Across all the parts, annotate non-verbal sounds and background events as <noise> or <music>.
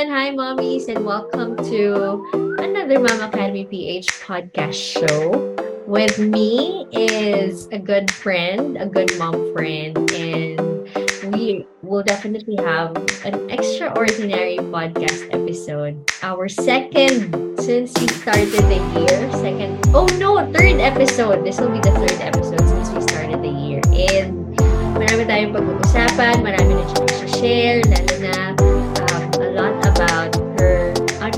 everyone. Hi, mommies, and welcome to another Mama Academy PH podcast show. With me is a good friend, a good mom friend, and we will definitely have an extraordinary podcast episode. Our second since we started the year. Second, oh no, third episode. This will be the third episode since we started the year. And marami tayong pag-uusapan, marami na siya share, lalo na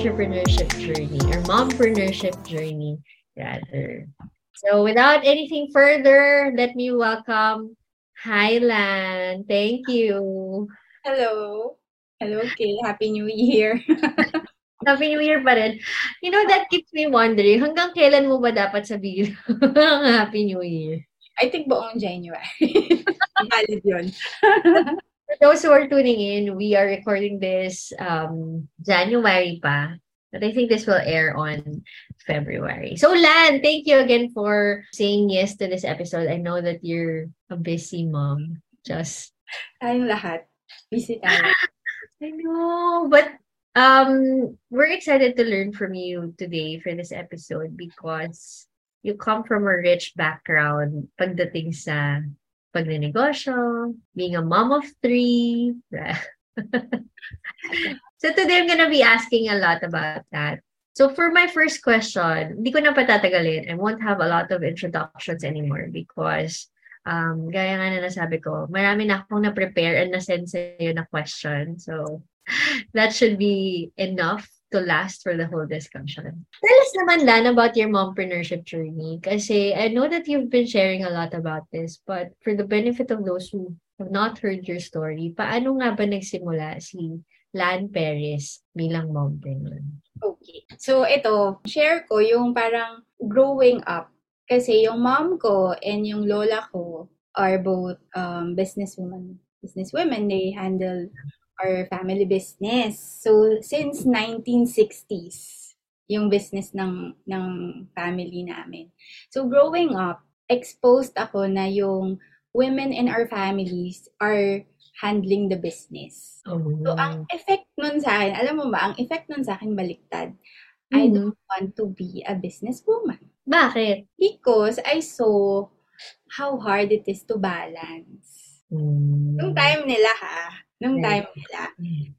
entrepreneurship journey, or mompreneurship journey, rather. So without anything further, let me welcome Highland. Thank you. Hello. Hello, okay. Happy New Year. <laughs> Happy New Year pa rin. You know, that keeps me wondering, hanggang kailan mo ba dapat sabihin <laughs> Happy New Year? I think buong January. <laughs> Valid yun. For those who are tuning in, we are recording this um, January pa. But I think this will air on February. So, Lan, thank you again for saying yes to this episode. I know that you're a busy mom. Just... Tayong lahat. Busy tayo. <laughs> I know. But um, we're excited to learn from you today for this episode because you come from a rich background pagdating sa pagnenegosyo, being a mom of three. <laughs> so today I'm gonna be asking a lot about that. So for my first question, hindi ko na patatagalin. I won't have a lot of introductions anymore because um, gaya nga na nasabi ko, marami na akong na-prepare and na-send sa'yo na question. So <laughs> that should be enough to last for the whole discussion. Tell us naman, Lan, about your mompreneurship journey. Kasi I know that you've been sharing a lot about this, but for the benefit of those who have not heard your story, paano nga ba nagsimula si Lan Perez bilang mompreneur? Okay. So, ito, share ko yung parang growing up. Kasi yung mom ko and yung lola ko are both um, businesswomen. Businesswomen, they handle our family business. So, since 1960s, yung business ng, ng family namin. So, growing up, exposed ako na yung women in our families are handling the business. Oh. So, ang effect nun sa akin, alam mo ba, ang effect nun sa akin baliktad. Mm-hmm. I don't want to be a businesswoman. Bakit? Because I saw how hard it is to balance. Mm. Yung time nila ha, nung time nila.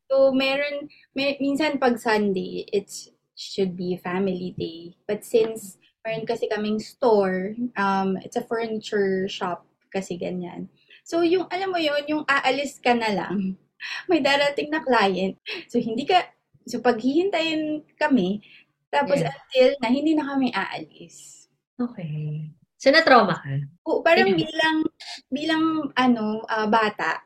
So, meron, may, minsan pag Sunday, it should be family day. But since meron kasi kaming store, um, it's a furniture shop kasi ganyan. So, yung, alam mo yon yung aalis ka na lang, <laughs> may darating na client. So, hindi ka, so paghihintayin kami, tapos yeah. until na hindi na kami aalis. Okay. So, na-trauma ka? Oo, parang yeah. bilang, bilang, ano, uh, bata,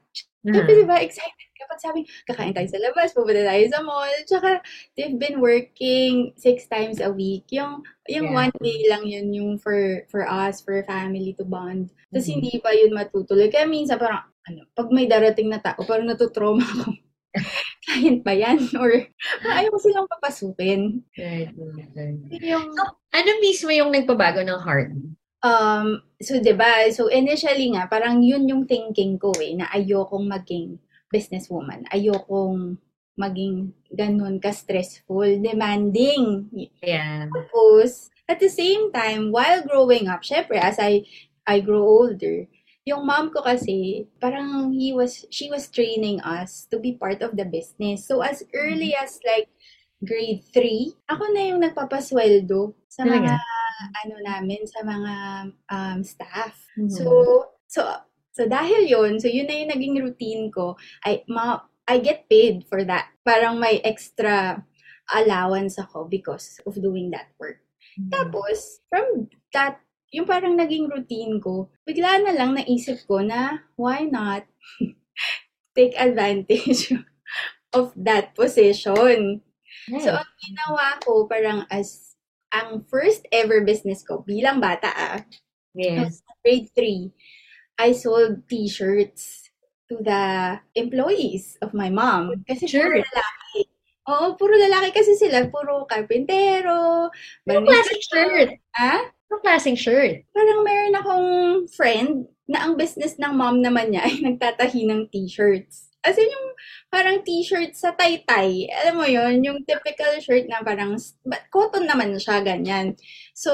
Uh-huh. Siyempre, diba, excited ka. Pag sabi, kakain tayo sa labas, pupunta tayo sa mall. Tsaka, they've been working six times a week. Yung, yung yeah. one day lang yun yung for, for us, for family to bond. Tapos, mm-hmm. hindi pa yun matutuloy. Kaya minsan, parang, ano, pag may darating na tao, parang natutrauma <laughs> ako. Client ba yan? Or, ayaw ko silang papasukin. Right, right. Yung, so, ano mismo yung nagpabago ng heart? Um, so, di ba So, initially nga, parang yun yung thinking ko eh, na ayokong maging businesswoman. Ayokong maging ganun ka-stressful, demanding. Yeah. Tapos, at the same time, while growing up, syempre, as I, I grow older, yung mom ko kasi, parang he was, she was training us to be part of the business. So, as early mm-hmm. as like grade 3, ako na yung nagpapasweldo sa mga ano namin sa mga um, staff. Mm-hmm. So so so dahil yon so yun na yung naging routine ko. I ma I get paid for that. Parang may extra allowance ako because of doing that work. Mm-hmm. Tapos from that yung parang naging routine ko, bigla na lang naisip ko na why not <laughs> take advantage <laughs> of that position. Nice. So, ang ginawa ko parang as ang first ever business ko bilang bata ah. Yes. Grade 3, I sold t-shirts to the employees of my mom. Kasi sure. puro lalaki. Oo, puro lalaki kasi sila. Puro karpentero. Ano klaseng shirt? Ha? Ano klaseng shirt? Parang meron akong friend na ang business ng mom naman niya ay <laughs> nagtatahi ng t-shirts. As in, yung parang t-shirt sa tay-tay. Alam mo yon yung typical shirt na parang, but cotton naman siya, ganyan. So,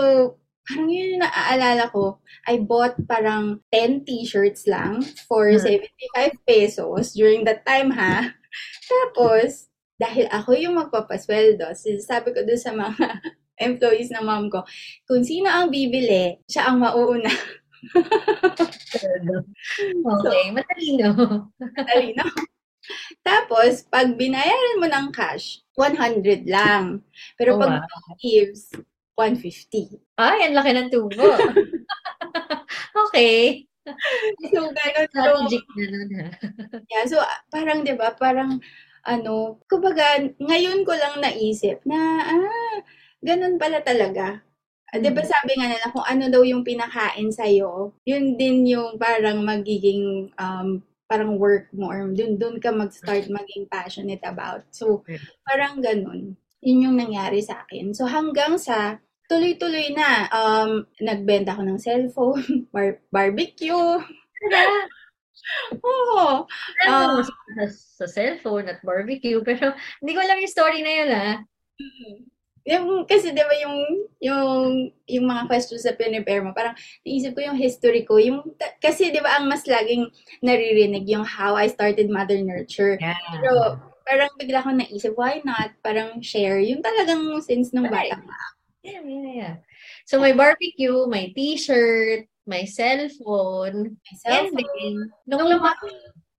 parang yun yung naaalala ko. I bought parang 10 t-shirts lang for Hmm. 75 pesos during that time, ha? <laughs> Tapos, dahil ako yung magpapasweldo, sabi ko doon sa mga <laughs> employees ng mom ko, kung sino ang bibili, siya ang mauuna. <laughs> <laughs> Okay, matalino. Talino. Tapos, pag binayaran mo ng cash, 100 lang. Pero Oh, pag wow. gives, 150. Ay, ang laki ng tubo. <laughs> okay. So, ganun. So, Strategic na nun, ha? <laughs> yeah, so parang, di ba, parang, ano, kumbaga, ngayon ko lang naisip na, ah, ganun pala talaga. Ah, Di ba Mm. sabi nga nila, kung ano daw yung pinakain sa'yo, yun din yung parang magiging, um, parang work mo or dun, dun ka mag-start maging passionate about. So, parang ganun. Yun yung nangyari sa akin. So, hanggang sa tuloy-tuloy na, um, nagbenta ako ng cellphone, <laughs> bar- barbecue. <laughs> Oo. Ano, Ah. sa, sa cellphone at barbecue. Pero hindi ko alam yung story na yun, ha? Yung, kasi di ba yung, yung, yung mga questions na pinipare mo, parang naisip ko yung history ko. Yung, ta- kasi di ba ang mas laging naririnig yung how I started Mother Nurture. Yeah. Pero parang bigla akong naisip, why not? Parang share. Yung talagang since nung Right. bata ka. Yeah, yeah, yeah. So, may barbecue, may t-shirt, may cellphone, Myself, and then, nung Nung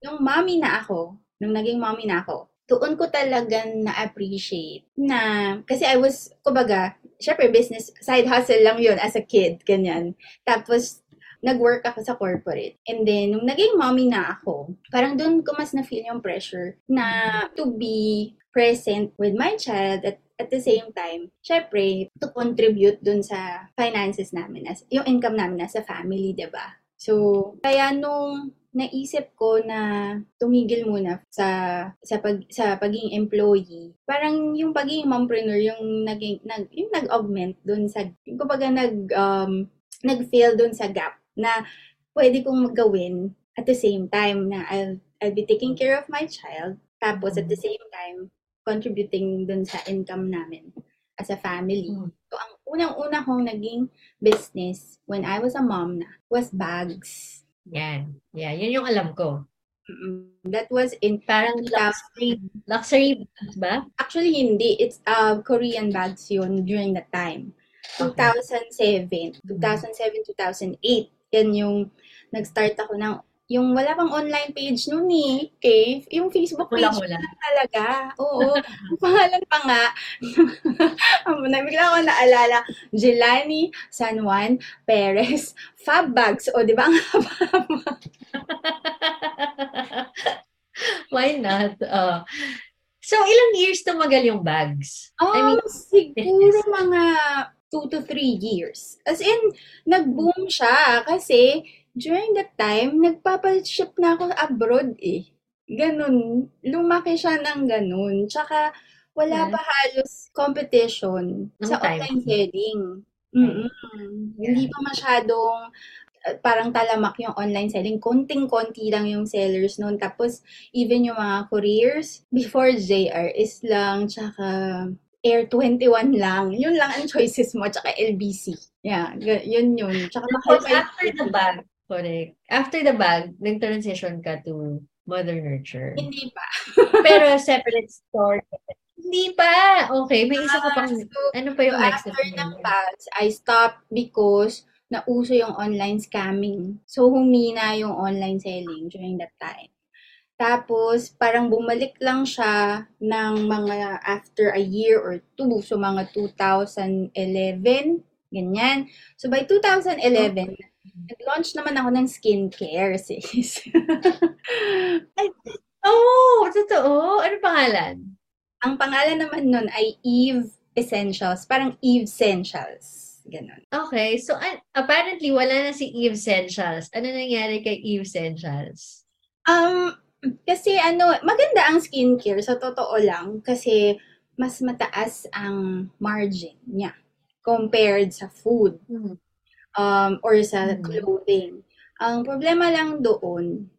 nung mommy na ako, nung naging mommy na ako, doon ko talagang na-appreciate na, kasi I was, kumbaga, syempre business, side hustle lang yun as a kid, ganyan. Tapos, nag-work ako sa corporate. And then, nung naging mommy na ako, parang doon ko mas na-feel yung pressure na to be present with my child at at the same time, syempre, to contribute dun sa finances namin, as, yung income namin as a family, ba? So, kaya nung naisip ko na tumigil muna sa sa pag sa pagiging employee. Parang yung pagiging mompreneur yung naging nag yung nag-augment doon sa yung kumbaga nag um, nag-fill doon sa gap na pwede kong magawin at the same time na I'll I'll be taking care of my child tapos at the same time contributing doon sa income namin as a family. Mm. So ang unang-una kong naging business when I was a mom na was bags. Yan. Yeah, yun yung alam ko. That was in Parang luxury, luxury bags ba? actually hindi it's uh Korean bags yun during that time. Okay. 2007, 2007 2008. Yan yung nag-start ako ng yung wala pang online page noon eh. Okay? Yung Facebook page Hula-hula. lang talaga. Oo. Ang pangalan pa nga. <laughs> Nabigla ako naalala. Jelani San Juan Perez Fab Bags. O, di ba? Ang haba <laughs> Why not? Uh, so, ilang years tumagal yung bags? I mean, Um, siguro <laughs> mga two to three years. As in, nag-boom siya kasi during that time, nagpapaship na ako abroad eh. Ganun. Lumaki siya ng ganun. Tsaka, wala Yeah. pa halos competition Nung sa time. online selling. Mm-mm. Hindi pa masyadong uh, parang talamak yung online selling. Konting-konti lang yung sellers noon. Tapos, even yung mga couriers, before JR is lang, tsaka Air 21 lang. Yun lang ang <laughs> choices mo, tsaka LBC. Yeah, yun yun. Tsaka Because after the <laughs> bag, correct. After the bag, nag-transition ka to Mother Nurture. Hindi pa. Pero separate story. Hindi pa. Okay, may isa ka pang, So, ano pa yung So, next after ng bags, I stopped because nauso yung online scamming. So, humina yung online selling during that time. Tapos, parang bumalik lang siya ng mga after a year or two. So, mga 2011, ganyan. So, by 2011, nag-launch naman ako ng skincare, <laughs> sis. Oh, totoo. Ano pangalan? Ang pangalan naman nun ay Eve Essentials. Parang Eve Essentials. Ganon. Okay, so an- apparently wala na si Eve Essentials. Ano nangyari kay Eve Essentials? Um, kasi ano, maganda ang skincare sa totoo lang kasi mas mataas ang margin niya compared sa food Hmm. Um, or sa Mhm. clothing. Ang problema lang doon,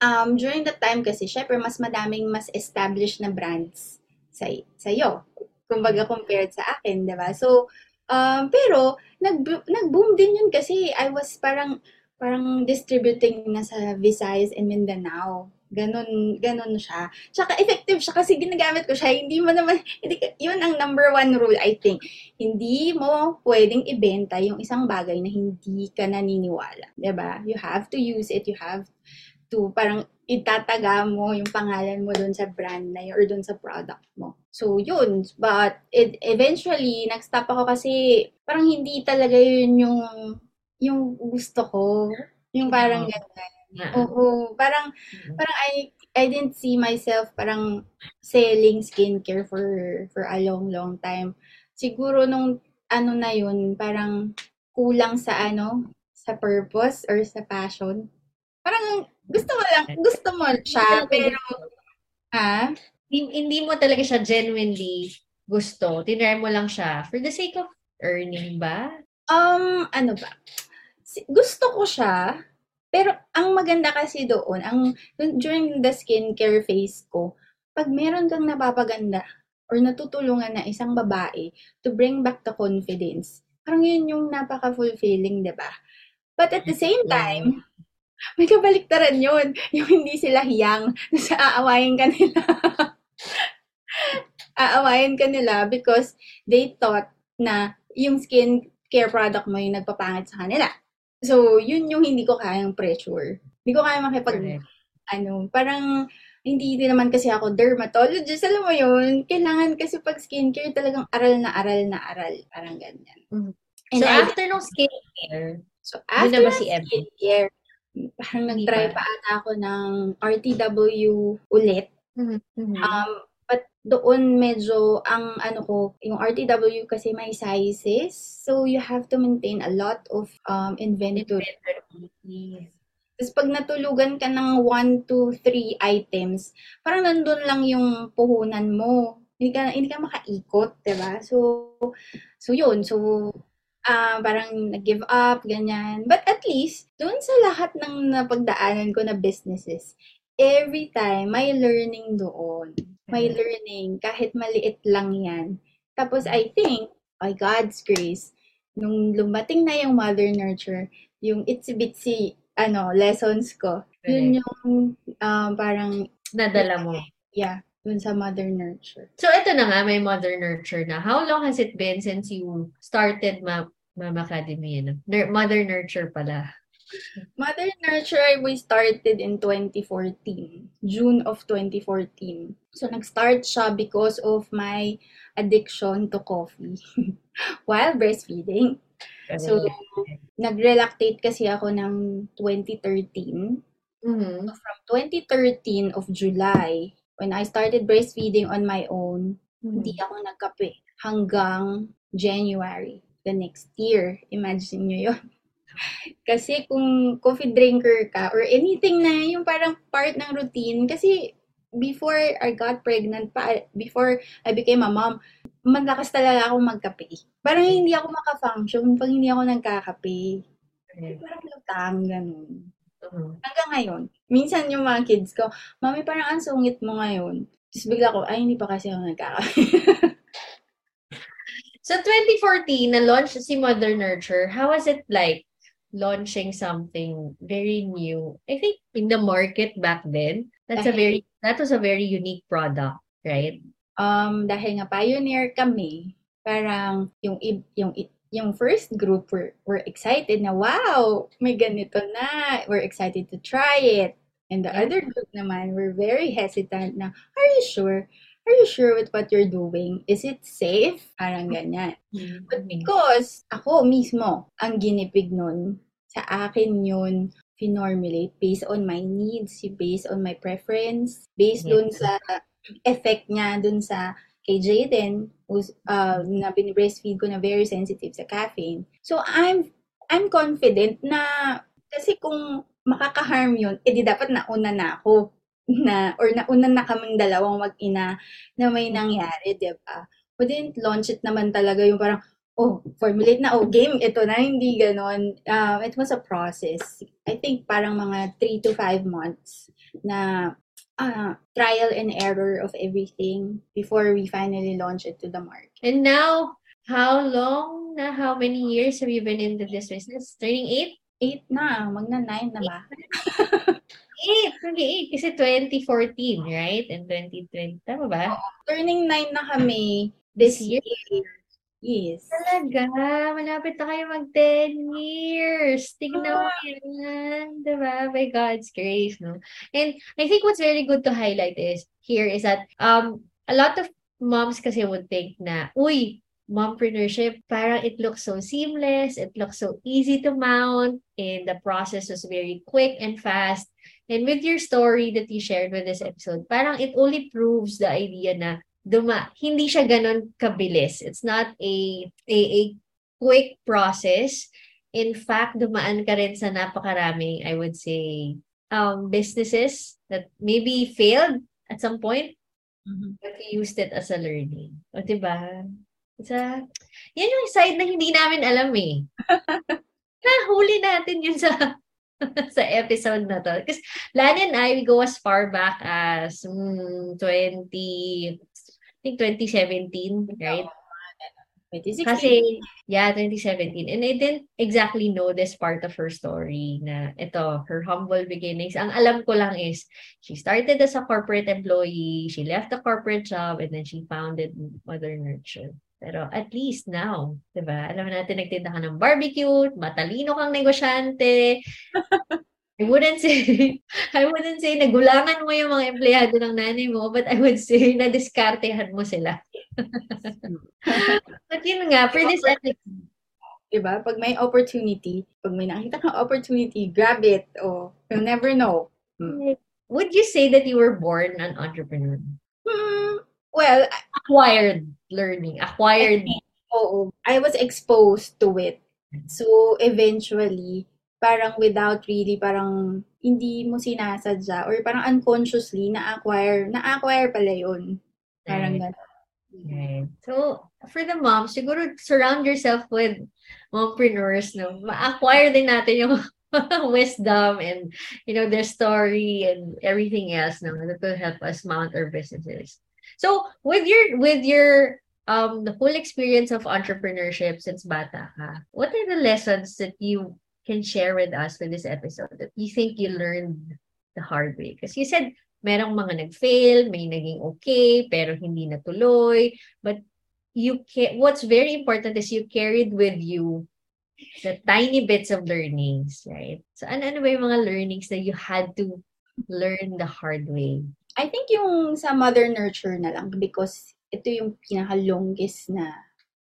um, during that time kasi, syempre, mas madaming mas established na brands sa, sa'yo. Kumbaga, compared sa akin, di ba? So, um, pero, nag, nag-boom din yun kasi I was parang, parang distributing na sa Visayas and Mindanao. Ganon, ganon siya. Tsaka effective siya kasi ginagamit ko siya. Hindi mo naman, hindi, yun ang number one rule, I think. Hindi mo pwedeng ibenta yung isang bagay na hindi ka naniniwala. ba diba? You have to use it. You have to, parang itataga mo yung pangalan mo doon sa brand na yun or doon sa product mo. So, yun. But, it, eventually, nag-stop ako kasi parang hindi talaga yun yung yung gusto ko. Yung parang ganyan. Oo, parang parang I I didn't see myself parang selling skincare for for a long long time. Siguro nung ano na yun, parang kulang sa ano, sa purpose or sa passion. Parang gusto mo lang, gusto mo siya, pero ha? Hindi, hindi mo talaga siya genuinely gusto. Tinry mo lang siya for the sake of earning ba? Um, ano ba? Gusto ko siya, pero ang maganda kasi doon, ang during the skincare phase ko, pag meron kang napapaganda or natutulungan na isang babae to bring back the confidence, parang yun yung napaka-fulfilling, di ba? But at the same time, <laughs> may kabaliktaran yun. Yung hindi sila hiyang <laughs> sa aawayin ka nila. <laughs> aawayin ka nila because they thought na yung skin care product mo yung nagpapangit sa kanila. So, yun yung hindi ko kayang pressure. Hindi ko kaya makipag, Correct. ano, parang, hindi din naman kasi ako dermatologist. Alam mo yun, kailangan kasi pag skincare talagang aral na aral na aral. Parang ganyan. Mm-hmm. And so, I, after nung skincare, so after na ba si skincare, parang nag-try pa ata ako ng RTW ulit. Mm-hmm. Um, doon medyo ang ano ko, yung RTW kasi may sizes. So you have to maintain a lot of um, inventory. Tapos pag natulugan ka ng 1, 2, 3 items, parang nandun lang yung puhunan mo. Hindi ka, hindi ka makaikot, ba diba? So, so yun. So, uh, parang nag-give up, ganyan. But at least, doon sa lahat ng napagdaanan ko na businesses, every time, may learning doon may learning, kahit maliit lang yan. Tapos I think, by God's grace, nung lumating na yung mother nurture, yung itsy-bitsy ano, lessons ko, yun yung um, parang nadala mo. Yeah, dun sa mother nurture. So ito na nga, may mother nurture na. How long has it been since you started Ma Mama Academy? Ano? Mother nurture pala. Mother Nurture, we started in 2014. June of 2014. So, nag-start siya because of my addiction to coffee <laughs> while breastfeeding. So, nag-relactate kasi ako ng 2013. Mm-hmm. So, from 2013 of July, when I started breastfeeding on my own, mm-hmm. hindi ako nagkape hanggang January the next year. Imagine nyo yun. Kasi kung coffee drinker ka or anything na yung parang part ng routine, kasi before I got pregnant pa, before I became a mom, malakas talaga ako magkape. Parang hindi ako maka-function pag hindi ako nagkakape. Okay. Parang lutang, ganun. Uh-huh. Hanggang ngayon. Minsan yung mga kids ko, Mami, parang ang sungit mo ngayon. Tapos bigla ko, ay, hindi pa kasi ako nagkakape. <laughs> so, 2014, na-launch si Mother Nurture. How was it like launching something very new. I think in the market back then, that's dahil, a very that was a very unique product, right? Um dahil nga pioneer kami, parang yung yung yung first group were, were excited na wow, may ganito na. We're excited to try it. And the yeah. other group naman were very hesitant na, are you sure? Are you sure with what you're doing? Is it safe? Parang ganyan. Mm-hmm. But because ako mismo ang ginipig nun, sa akin yun finormulate based on my needs, based on my preference, based yeah. dun sa effect niya dun sa kay Jaden, who's, uh, na binibreastfeed ko na very sensitive sa caffeine. So, I'm, I'm confident na, kasi kung makaka-harm yun, edi dapat nauna na ako na, or nauna na kaming dalawang mag-ina na may nangyari, di ba? We didn't launch it naman talaga yung parang, oh, formulate na, oh, game, ito na, hindi ganon. Um, it was a process. I think parang mga three to five months na uh, trial and error of everything before we finally launch it to the market. And now, how long na, how many years have you been into this business? Turning eight? Eight na, magna nine na ba? Eight, turning eight. Kasi 2014, right? And 2020, tama ba? Turning nine na kami this This year? year. Yes. Talaga, malapit na kayo mag 10 years. Tignan mo yan. Diba? By God's grace, no? And I think what's very good to highlight is, here is that, um, a lot of moms kasi would think na, uy, mompreneurship, parang it looks so seamless, it looks so easy to mount, and the process was very quick and fast. And with your story that you shared with this episode, parang it only proves the idea na duma hindi siya ganun kabilis. It's not a a, a quick process. In fact, dumaan ka rin sa napakaraming, I would say, um, businesses that maybe failed at some point, Mhm. but you used it as a learning. O, diba? It's a, yan yung side na hindi namin alam eh. <laughs> Nahuli natin yun sa <laughs> sa episode na to. Because Lani and I, we go as far back as mm, 20, I think 2017, right? 2016. Kasi, yeah, 2017. And I didn't exactly know this part of her story na ito, her humble beginnings. Ang alam ko lang is, she started as a corporate employee, she left the corporate job, and then she founded Mother Nurture. Pero at least now, di ba? Alam natin, nagtinda ka ng barbecue, matalino kang negosyante. <laughs> I wouldn't <laughs> say, I wouldn't say nagulangan mo yung mga empleyado ng nanay mo, but I would say <laughs> na diskartehan mo sila. <laughs> But yun nga, for this episode, Diba? Pag may opportunity, pag may nakita kang opportunity, grab it. O, you'll never know. would you say that you were born an entrepreneur? Hmm, well, Acquired learning, acquired. oo. I was exposed to it. So, eventually, parang without really, parang hindi mo sinasadya or parang unconsciously na-acquire, na-acquire pala yun. Parang Right. gano'n. Right. So, for the moms, siguro surround yourself with mompreneurs, no? Ma-acquire din natin yung <laughs> wisdom and, you know, their story and everything else, no? That will help us mount our businesses. So, with your, with your, um, the whole experience of entrepreneurship since bata ka, what are the lessons that you can share with us with this episode that you think you learned the hard way? Because you said, merong mga nag-fail, may naging okay, pero hindi natuloy. But you ca- what's very important is you carried with you the tiny bits of learnings, right? So ano-ano ba yung mga learnings that you had to learn the hard way? I think yung sa mother nurture na lang because ito yung pinaka-longest na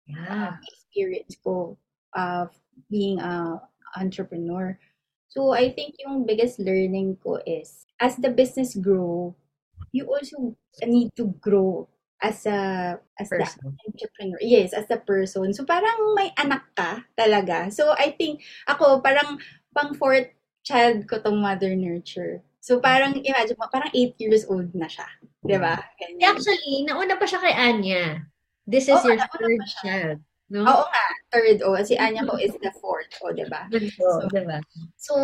Yeah. experience ko of being a entrepreneur. So I think yung biggest learning ko is as the business grow, you also need to grow as a as the Person. entrepreneur. Yes, as a person. So parang may anak ka talaga. So I think ako parang pang fourth child ko tong mother nurture. So parang imagine mo, parang 8 years old na siya. 'Di ba? Actually, nauna pa siya kay Anya. This is Oo, your third child. No? Oo nga, third o. Si Anya ko is the fourth o, 'di ba? So, diba? So,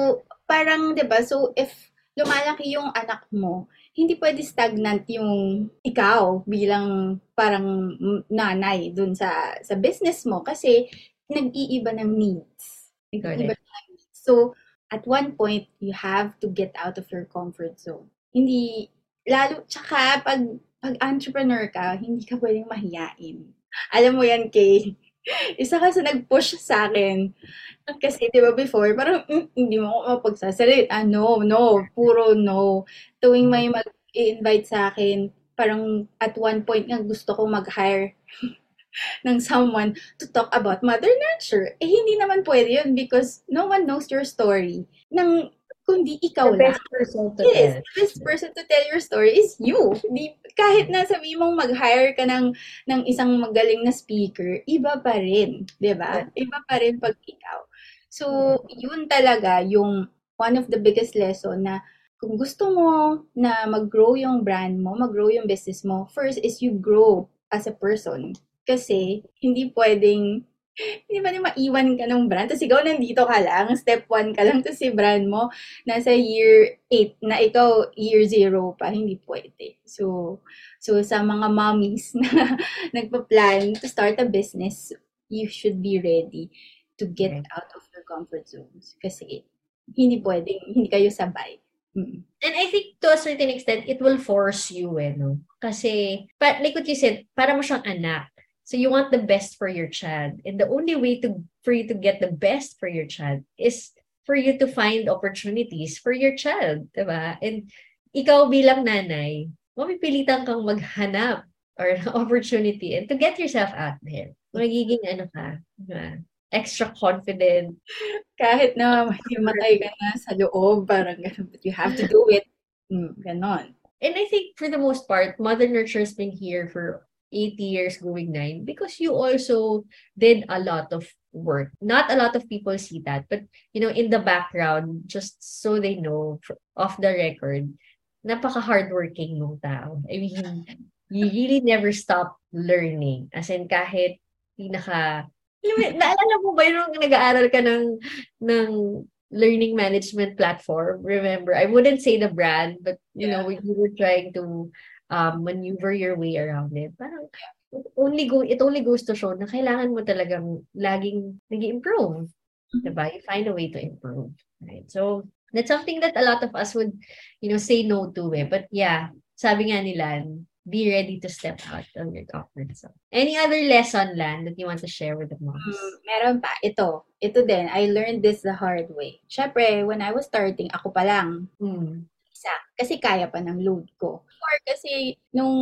parang, 'di ba? So, if lumalaki yung anak mo, hindi pwede stagnant yung ikaw bilang parang nanay dun sa sa business mo kasi nag-iiba ng needs. Nag-iiba ng needs. So, at one point, you have to get out of your comfort zone. Hindi, lalo, tsaka pag, pag entrepreneur ka, hindi ka pwedeng mahiyain. Alam mo yan, Kay. Isa ka sa nag-push sa akin. Kasi, di ba, before, parang, mm, hindi mo ako mapagsasalit. Ah, no, no, puro no. Tuwing may mag-invite sa akin, parang at one point nga gusto ko mag-hire <laughs> ng someone to talk about mother nurture. Eh, hindi naman pwede yun because no one knows your story. Nang, kundi ikaw The lang. best person to Yes, tell. the best person to tell your story is you. Di, kahit na sabi mong mag-hire ka ng, ng isang magaling na speaker, iba pa rin. 'di ba? Iba pa rin pag ikaw. So, yun talaga yung one of the biggest lesson na kung gusto mo na mag-grow yung brand mo, mag-grow yung business mo, first is you grow as a person. Kasi, hindi pwedeng hindi ba na maiwan ka ng brand? Tapos ikaw nandito ka lang, step 1 ka lang, tapos si brand mo nasa year 8 na ikaw year 0 pa, hindi pwede. So, so sa mga mommies na <laughs> nagpa-plan to start a business, you should be ready to get Right. out of your comfort zones. Kasi hindi pwedeng, hindi kayo sabay. Mm. And I think to a certain extent, it will force you, eh, no? Kasi, pa, like what you said, para mo siyang anak. So you want the best for your child. And the only way to for you to get the best for your child is for you to find opportunities for your child, 'di ba? And ikaw bilang nanay, mapipilitan kang maghanap or <laughs> opportunity and to get yourself out there. Magiging ano ka, diba? extra confident. Kahit na himatay ka na sa loob, parang ganun, but you have to do it. Mm, ganon. And I think for the most part, Mother Nurture's been here for 80 years going nine because you also did a lot of work. Not a lot of people see that, but you know, in the background, just so they know off the record, napaka hardworking mong tao. I mean, you really never stop learning. As in, kahit pinaka, naalala mo ba yung nag-aaral ka ng, ng learning management platform? Remember, I wouldn't say the brand, but you know, you were trying to um, maneuver your way around it. Parang, it only go it only goes to show na kailangan mo talagang laging nag-improve. Diba? You find a way to improve. Right? So, that's something that a lot of us would, you know, say no to eh. But yeah, sabi nga nila, be ready to step out of your comfort zone. Any other lesson, Lan, that you want to share with the moms? Mm, meron pa. Ito. Ito din. I learned this the hard way. Syempre, when I was starting, ako pa lang. Mm. Isa. Kasi kaya pa ng load ko. Or kasi, nung,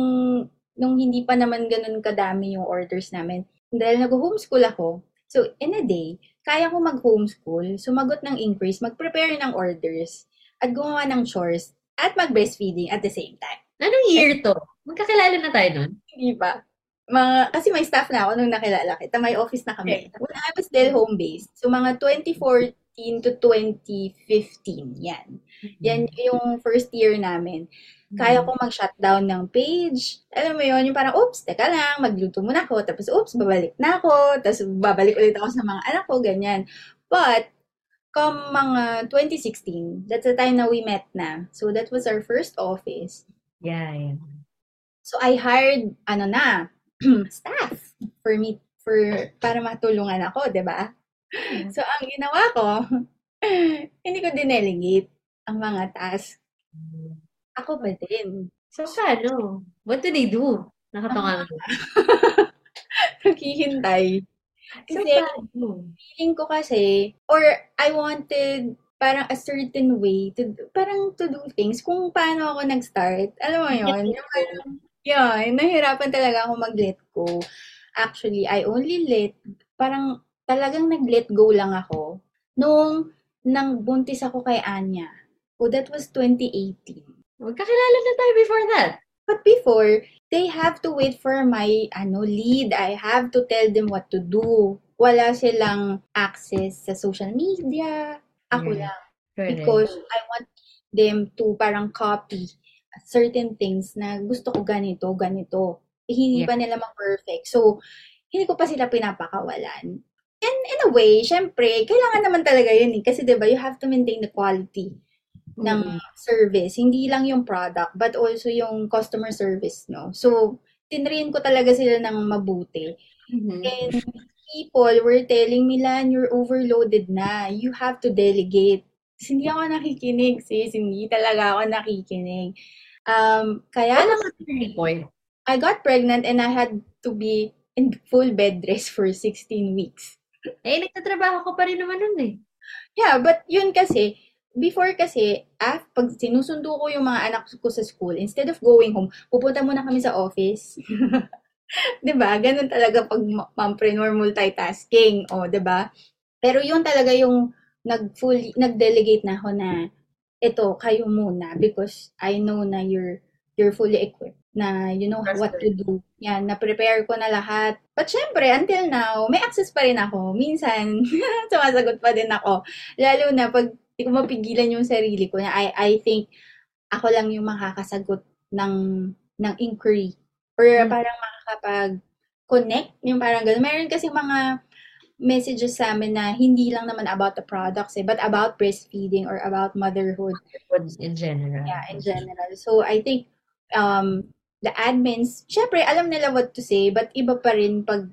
nung hindi pa naman ganun kadami yung orders namin, dahil nag-homeschool ako, so in a day, kaya ko mag-homeschool, sumagot ng inquiries, mag-prepare ng orders, at gumawa ng chores, at mag-breastfeeding at the same time. Anong year to? Magkakilala na tayo nun? Hindi ba? Mga, kasi may staff na ako nung nakilala kita. May office na kami. When I was still home-based, so mga 2014 to 2015, yan. Yan yung first year namin. Kaya ko mag-shutdown ng page. Alam mo yun, yung parang, oops, teka lang, magluto muna ako. Tapos, oops, babalik na ako. Tapos, babalik ulit ako sa mga anak ko, ganyan. But, come mga 2016, that's the time na we met na. So, that was our first office. Yeah, yeah. So, I hired, ano na, <clears throat> staff for me, for, para matulungan ako, 'di ba? So, ang ginawa ko, <laughs> hindi ko dinelegate ang mga task. Ako ba din? So, paano? What do they do? Nakatunga ka. <laughs> Naghihintay. So, Kasi, paano? feeling ko kasi, or I wanted parang a certain way to, parang to do things kung paano ako nag-start. Alam mo yun? Yung parang, yeah, nahirapan talaga ako mag-let go. Actually, I only let, parang talagang nag-let go lang ako nung nang buntis ako kay Anya. Oh, that was 2018. Magkakilala na tayo before that. But before, they have to wait for my ano lead. I have to tell them what to do. Wala silang access sa social media. Ako Yeah. lang. Correct. Because I want them to parang copy certain things na gusto ko ganito, ganito. Eh, hindi Yeah. pa nila ma-perfect. So, hindi ko pa sila pinapakawalan. And in a way, syempre, kailangan naman talaga yun eh. Kasi 'di ba you have to maintain the quality ng Mm. service. Hindi lang yung product, but also yung customer service, no? So, tinrain ko talaga sila ng mabuti. Mhm. And people were telling me, Lan, you're overloaded na. You have to delegate. Kasi hindi ako nakikinig, sis. Hindi talaga ako nakikinig. Um, kaya ang turning point? I got pregnant and I had to be in full bed rest for 16 weeks. Eh, nagtatrabaho ko pa rin naman nun eh. Yeah, but yun kasi, before kasi, ah, pag sinusundo ko yung mga anak ko sa school, instead of going home, pupunta muna kami sa office. <laughs> 'Di ba? Ganun talaga pag ma- mompreneur multitasking, o 'di ba? Pero yun talaga yung nag full nag-delegate na ako na ito kayo muna because I know na you're you're fully equipped na you know That's what to do. Yan, na-prepare ko na lahat. But syempre, until now, may access pa rin ako. Minsan, <laughs> sumasagot pa din ako. Lalo na pag di ko mapigilan yung sarili ko na I, I think ako lang yung makakasagot ng, ng inquiry. Or Hmm. parang makakapag-connect, yung parang gano'n. Meron kasi mga messages sa amin na hindi lang naman about the products eh, but about breastfeeding or about motherhood. In general. Yeah, in general. So, I think um, the admins, syempre, alam nila what to say, but iba pa rin pag,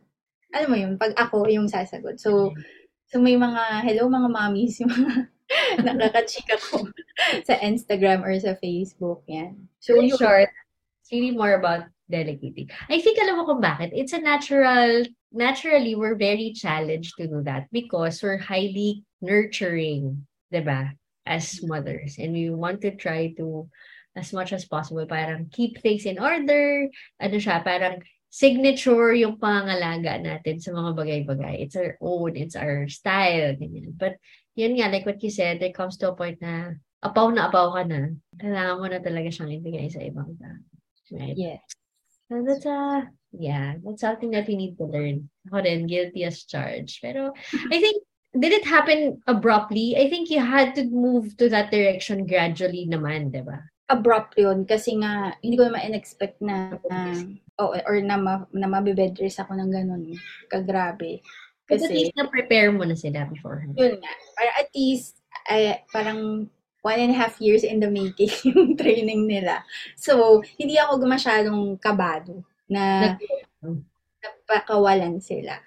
alam mo yun, pag ako yung sasagot. So, so may mga, hello mga mommies, yung mga <laughs> nakakachika ko <laughs> sa Instagram or sa Facebook. Yan. So, in short, it's really more about delegating. I think alam mo kung bakit. It's a natural, naturally, we're very challenged to do that because we're highly nurturing, ba as mothers. And we want to try to, as much as possible, parang keep things in order. Ano siya, parang signature yung pangangalaga natin sa mga bagay-bagay. It's our own, it's our style. Ganyan. But yun nga, like what you said, there comes to a point na apaw na apaw ka na. Kailangan mo na talaga siyang ibigay sa ibang tao. Right? Yes. So that's a, yeah, that's something that we need to learn. Ako rin, guilty as charged. Pero I think, did it happen abruptly? I think you had to move to that direction gradually naman, di ba? Abrupt yun kasi nga hindi ko naman in-expect na, na oh, or na, ma, na mabibed rest ako ng ganun. Kagrabe. Kasi, at least na-prepare mo na sila before. Yun nga. Para at least, ay, parang one and a half years in the making <laughs> yung training nila. So, hindi ako masyadong kabado na napakawalan sila.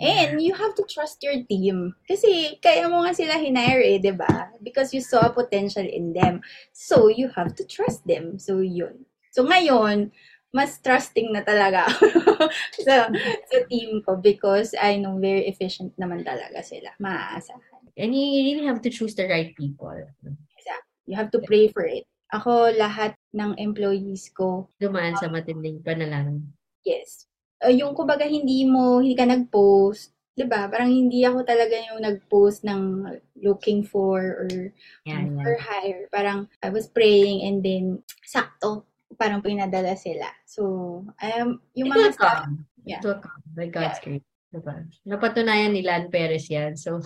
And you have to trust your team. Kasi kaya mo nga sila hinire eh, di ba? Because you saw potential in them. So, you have to trust them. So, yun. So, ngayon, mas trusting na talaga <laughs> sa, sa team ko because I know very efficient naman talaga sila. Maaasahan. And you really have to choose the right people. You have to pray for it. Ako, lahat ng employees ko. Dumaan sa matinding panalangin. Yes. Uh, yung kumbaga hindi mo, hindi ka nag-post, 'di ba? Parang hindi ako talaga yung nag-post ng looking for or yeah, yeah. hire. Parang I was praying and then sakto parang pinadala sila. So, um, yung It mga staff, yeah. It will come by God's yeah. grace. Diba? Napatunayan ni Lan Perez yan. So,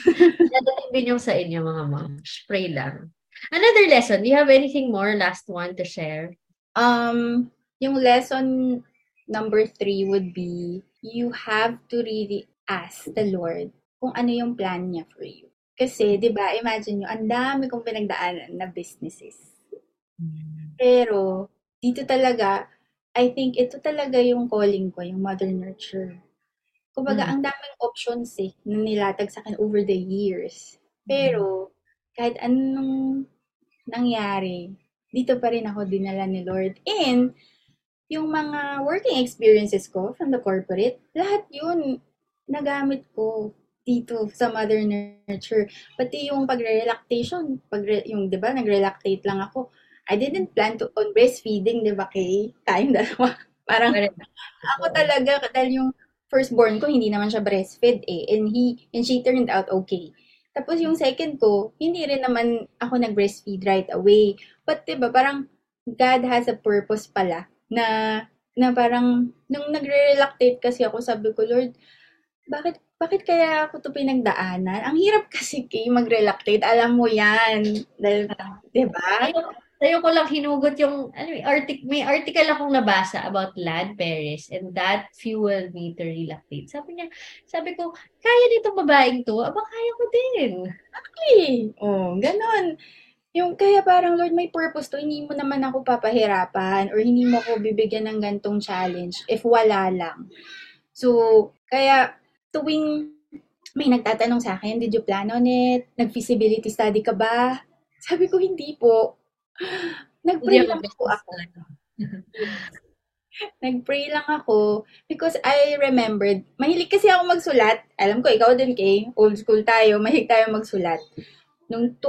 <laughs> nadating din yung sa inyo mga moms. Pray lang. Another lesson. Do you have anything more? Last one to share? Um, yung lesson number three would be, you have to really ask the Lord kung ano yung plan niya for you. Kasi, di ba, imagine nyo, ang dami kong pinagdaanan na businesses. Pero, dito talaga, I think ito talaga yung calling ko, yung mother nurture. Kumbaga, mm. ang daming options eh, na nilatag sa akin over the years. Pero, kahit anong nangyari, dito pa rin ako dinala ni Lord. And, yung mga working experiences ko from the corporate, lahat yun nagamit ko dito sa mother nurture. Pati yung pagre-relactation, pag yung 'di ba, nag-relactate lang ako. I didn't plan to on breastfeeding, 'di ba, kay tayong dalawa. <laughs> Parang ako talaga dahil yung firstborn ko hindi naman siya breastfed eh and he and she turned out okay. Tapos yung second ko, hindi rin naman ako nag-breastfeed right away. But 'di ba, parang God has a purpose pala na na parang nung nagre-relactate kasi ako, sabi ko, Lord, bakit bakit kaya ako to pinagdaanan? Ang hirap <laughs> kasi kay mag-relactate. Alam mo yan. Dahil, di ba? Sa'yo ko lang hinugot yung, ano, artic, may article akong nabasa about Lad Paris and that fueled me to relactate. Sabi niya, sabi ko, kaya nitong babaeng to, aba kaya ko din. Okay. Oh, ganon. Yung kaya parang, Lord, may purpose to, hindi mo naman ako papahirapan or hindi mo ako bibigyan ng gantong challenge if wala lang. So, kaya tuwing may nagtatanong sa akin, did you plan on it? Nag-feasibility study ka ba? Sabi ko, hindi po. Nag-pray lang po ako. Nag-pray lang ako because I remembered, mahilig kasi ako magsulat. Alam ko, ikaw din kay, old school tayo, mahilig tayo magsulat. Noong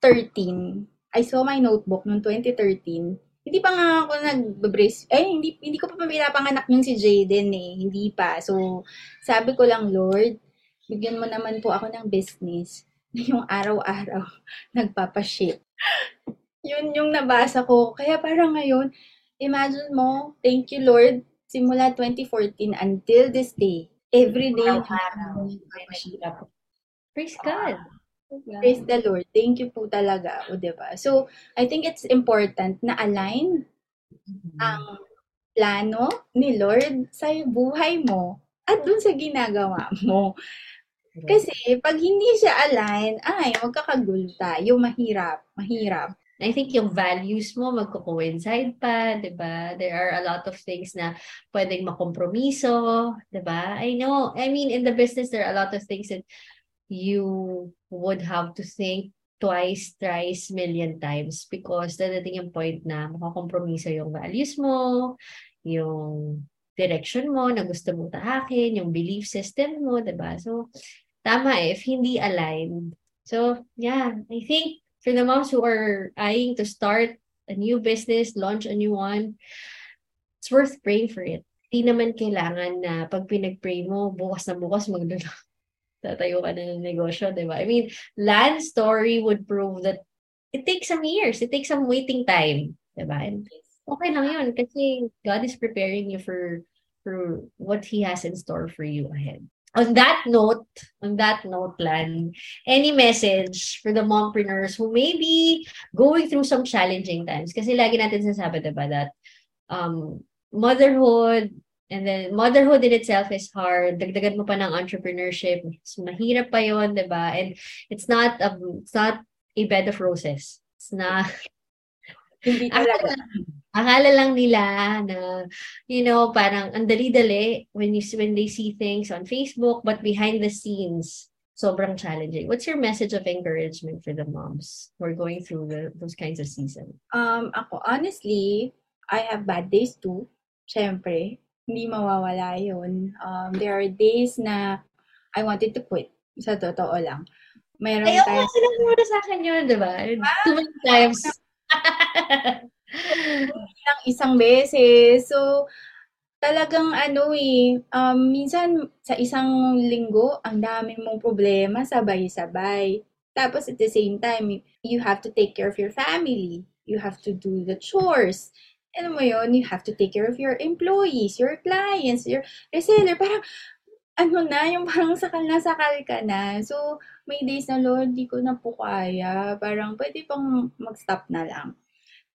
2013, I saw my notebook noong 2013. Hindi pa nga ako nag-brace. Eh, hindi, hindi ko pa pinapanganak yung si Jaden eh. Hindi pa. So, sabi ko lang, Lord, bigyan mo naman po ako ng business na <laughs> yung araw-araw <laughs> nagpapaship. Yun yung nabasa ko. Kaya parang ngayon, imagine mo, thank you Lord, simula 2014 until this day, every day, araw-araw. Praise God. Praise the Lord. Thank you po talaga. O, diba? So, I think it's important na align mm-hmm. ang plano ni Lord sa buhay mo at dun sa ginagawa mo. Kasi pag hindi siya align, ay, magkakagulo tayo. Mahirap. Mahirap. I think yung values mo magko-coincide pa, 'di ba? There are a lot of things na pwedeng makompromiso, 'di ba? I know, I mean in the business there are a lot of things that you would have to think twice, thrice, million times because dadating yung point na makakompromiso yung values mo, yung direction mo na gusto mong tahakin, yung belief system mo, 'di ba? So tama eh, if hindi aligned. So, yeah, I think for the moms who are eyeing to start a new business, launch a new one, it's worth praying for it. Hindi naman kailangan na pag pinag-pray mo, bukas na bukas maglulong. Tatayo ka na ng negosyo, di ba? I mean, land story would prove that it takes some years. It takes some waiting time. Di ba? And okay lang yun kasi God is preparing you for for what He has in store for you ahead on that note, on that note, Lan, any message for the mompreneurs who may be going through some challenging times? Kasi lagi natin sinasabi, diba, that um, motherhood, and then motherhood in itself is hard. Dagdagan mo pa ng entrepreneurship. So, mahirap pa yon, diba? And it's not a, it's not a bed of roses. It's not, <laughs> Hindi talaga. Akala lang nila na, you know, parang ang dali-dali when, you, when they see things on Facebook, but behind the scenes, sobrang challenging. What's your message of encouragement for the moms who are going through the, those kinds of season? Um, ako, honestly, I have bad days too. Siyempre, hindi mawawala yun. Um, there are days na I wanted to quit. Sa totoo lang. Meron Ayaw tayo. Ayaw mo muna sa akin yun, di ba? Too many times. <laughs> Ilang isang beses. So, talagang ano eh, um, minsan sa isang linggo, ang dami mong problema, sabay-sabay. Tapos at the same time, you have to take care of your family. You have to do the chores. Ano mo yun, you have to take care of your employees, your clients, your reseller. Parang, ano na, yung parang sakal na sakal ka na. So, may days na, Lord, di ko na po kaya. Parang, pwede pang mag-stop na lang.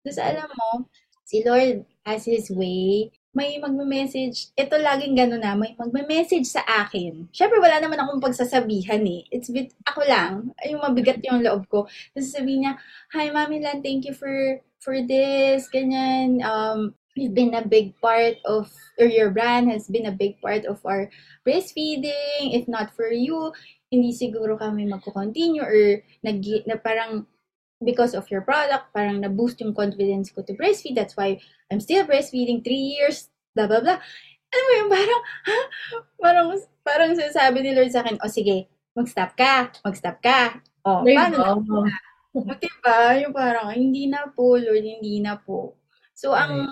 Tapos alam mo, si Lord has His way. May magme-message. Ito laging gano'n na. May magme-message sa akin. Siyempre, wala naman akong pagsasabihan eh. It's bit, ako lang. Yung mabigat yung loob ko. Tapos sabihin niya, Hi, Mami Lan, thank you for for this. Ganyan. Um, you've been a big part of, or your brand has been a big part of our breastfeeding. If not for you, hindi siguro kami magko-continue or nag, na parang because of your product, parang na-boost yung confidence ko to breastfeed. That's why I'm still breastfeeding three years, blah, blah, blah. Ano mo yung parang, ha? Parang, parang sinasabi ni Lord sa akin, o oh, sige, mag-stop ka, mag-stop ka. O, oh, paano na? O, <laughs> diba? Yung parang, hindi na po, Lord, hindi na po. So, ang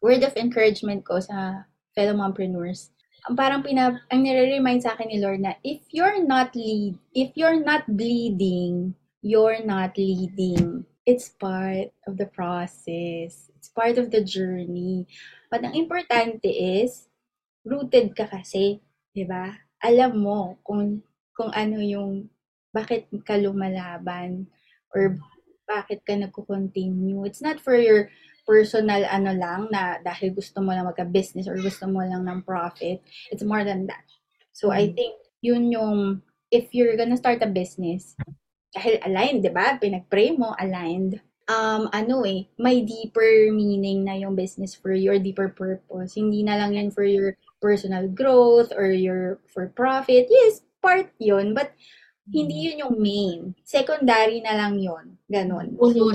word of encouragement ko sa fellow mompreneurs, ang parang pinap ang nire-remind sa akin ni Lord na if you're not lead, if you're not bleeding, you're not leading. It's part of the process. It's part of the journey. But ang importante is, rooted ka kasi, di ba? Alam mo kung, kung ano yung, bakit ka lumalaban or bakit ka nagko-continue. It's not for your personal ano lang na dahil gusto mo lang magka-business or gusto mo lang ng profit. It's more than that. So, mm-hmm. I mm. think yun yung, if you're gonna start a business, dahil aligned, di ba? Pinag-pray mo, aligned. Um, ano eh, may deeper meaning na yung business for your deeper purpose. Hindi na lang yan for your personal growth or your for profit. Yes, part yun, but hindi yun yung main. Secondary na lang yun. Ganon. So,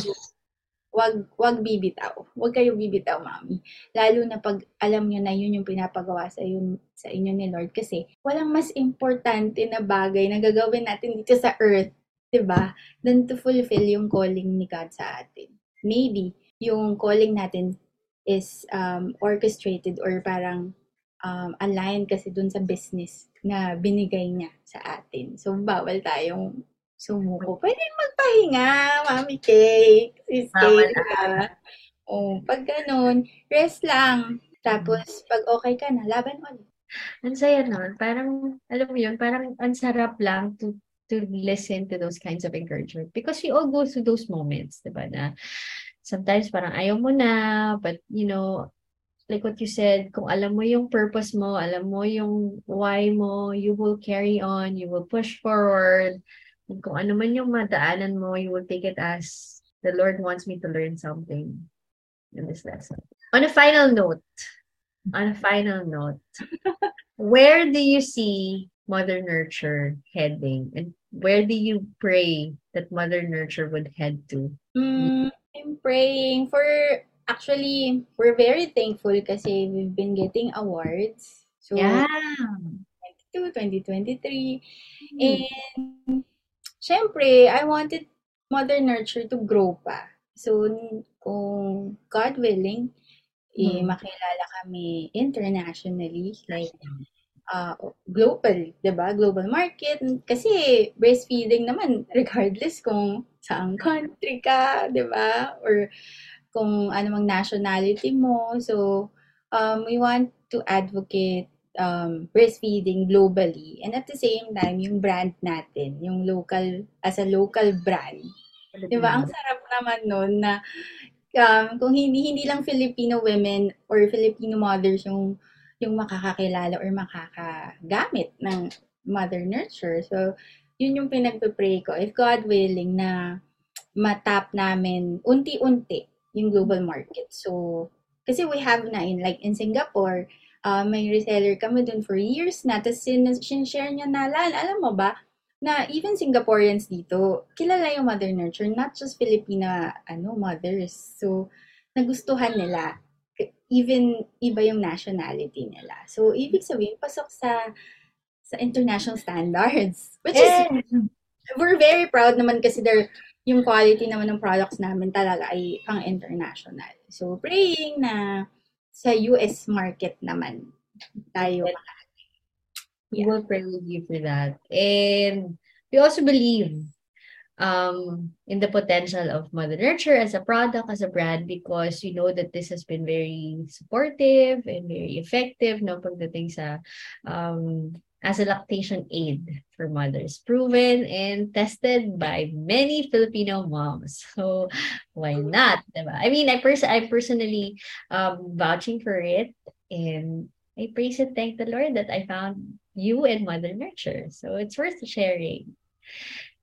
wag, wag bibitaw. Wag kayo bibitaw, mami. Lalo na pag alam nyo na yun yung pinapagawa sa, yun, sa inyo ni Lord. Kasi walang mas importante na bagay na gagawin natin dito sa earth 'di ba? Than to fulfill yung calling ni God sa atin. Maybe yung calling natin is um, orchestrated or parang um, aligned kasi dun sa business na binigay niya sa atin. So, bawal tayong sumuko. Pwede magpahinga, Mami Cake, Sis Cake. Oh, pag ganun, rest lang. Tapos, pag okay ka na, laban ulit. Ang saya nun. Parang, alam mo yun, parang ang sarap lang to to listen to those kinds of encouragement because we all go through those moments, diba, na sometimes parang ayaw mo na, but you know, like what you said, kung alam mo yung purpose mo, alam mo yung why mo, you will carry on, you will push forward. And kung ano man yung madaanan mo, you will take it as the Lord wants me to learn something in this lesson. On a final note, on a final note, <laughs> where do you see Mother Nurture heading? And where do you pray that Mother Nurture would head to? Mm, I'm praying for actually we're very thankful kasi we've been getting awards. So Yeah. 2022, 2023 Hmm. and syempre I wanted Mother Nurture to grow pa. So kung God willing eh, Hmm. makilala kami internationally like uh, global, 'di ba? Global market kasi breastfeeding naman <laughs> regardless kung saang country ka, 'di ba? Or kung ano mang nationality mo. So um, we want to advocate um, breastfeeding globally and at the same time yung brand natin, yung local as a local brand. 'Di ba? Ang sarap naman nun na um, kung hindi hindi lang Filipino women or Filipino mothers yung yung makakakilala or makakagamit ng mother nurture. So, yun yung pinagpe-pray ko. If God willing na matap namin unti-unti yung global market. So, kasi we have na in like in Singapore, uh, may reseller kami dun for years na. Tapos sin- sinshare niya na, Lan, alam mo ba, na even Singaporeans dito, kilala yung mother nurture, not just Filipina ano, mothers. So, nagustuhan nila even iba yung nationality nila. So, ibig sabihin, pasok sa sa international standards. Which is, we're very proud naman kasi there, yung quality naman ng products namin talaga ay pang international. So, praying na sa US market naman tayo. We will pray with you for that. And we also believe um, in the potential of Mother Nurture as a product, as a brand, because we know that this has been very supportive and very effective no, pagdating sa um, as a lactation aid for mothers. Proven and tested by many Filipino moms. So, why not? Diba? I mean, I pers- I'm personally um, vouching for it and I praise and thank the Lord that I found you and Mother Nurture. So it's worth sharing.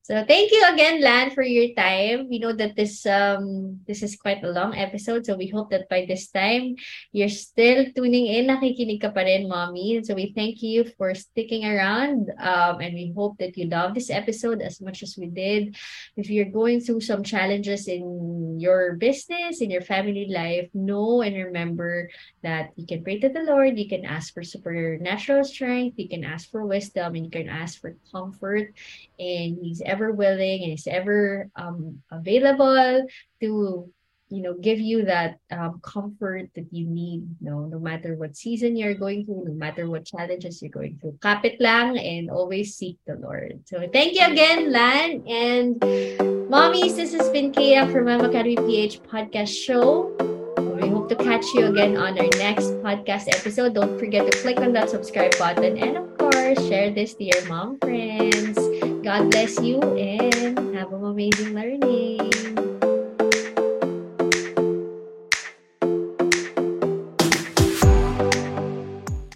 So thank you again, Lan, for your time. We know that this um this is quite a long episode, so we hope that by this time you're still tuning in, nakikinig ka pa rin, mommy. So we thank you for sticking around, um, and we hope that you love this episode as much as we did. If you're going through some challenges in your business, in your family life, know and remember that you can pray to the Lord, you can ask for supernatural strength, you can ask for wisdom, and you can ask for comfort, and He's ever willing and is ever um, available to you know give you that um, comfort that you need no no matter what season you're going through no matter what challenges you're going through kapit lang and always seek the lord. So thank you again lan and mommies this has been Kaya from Mama Academy PH podcast show. We hope to catch you again on our next podcast episode. Don't forget to click on that subscribe button and of course share this to your mom friends God bless you and have an amazing learning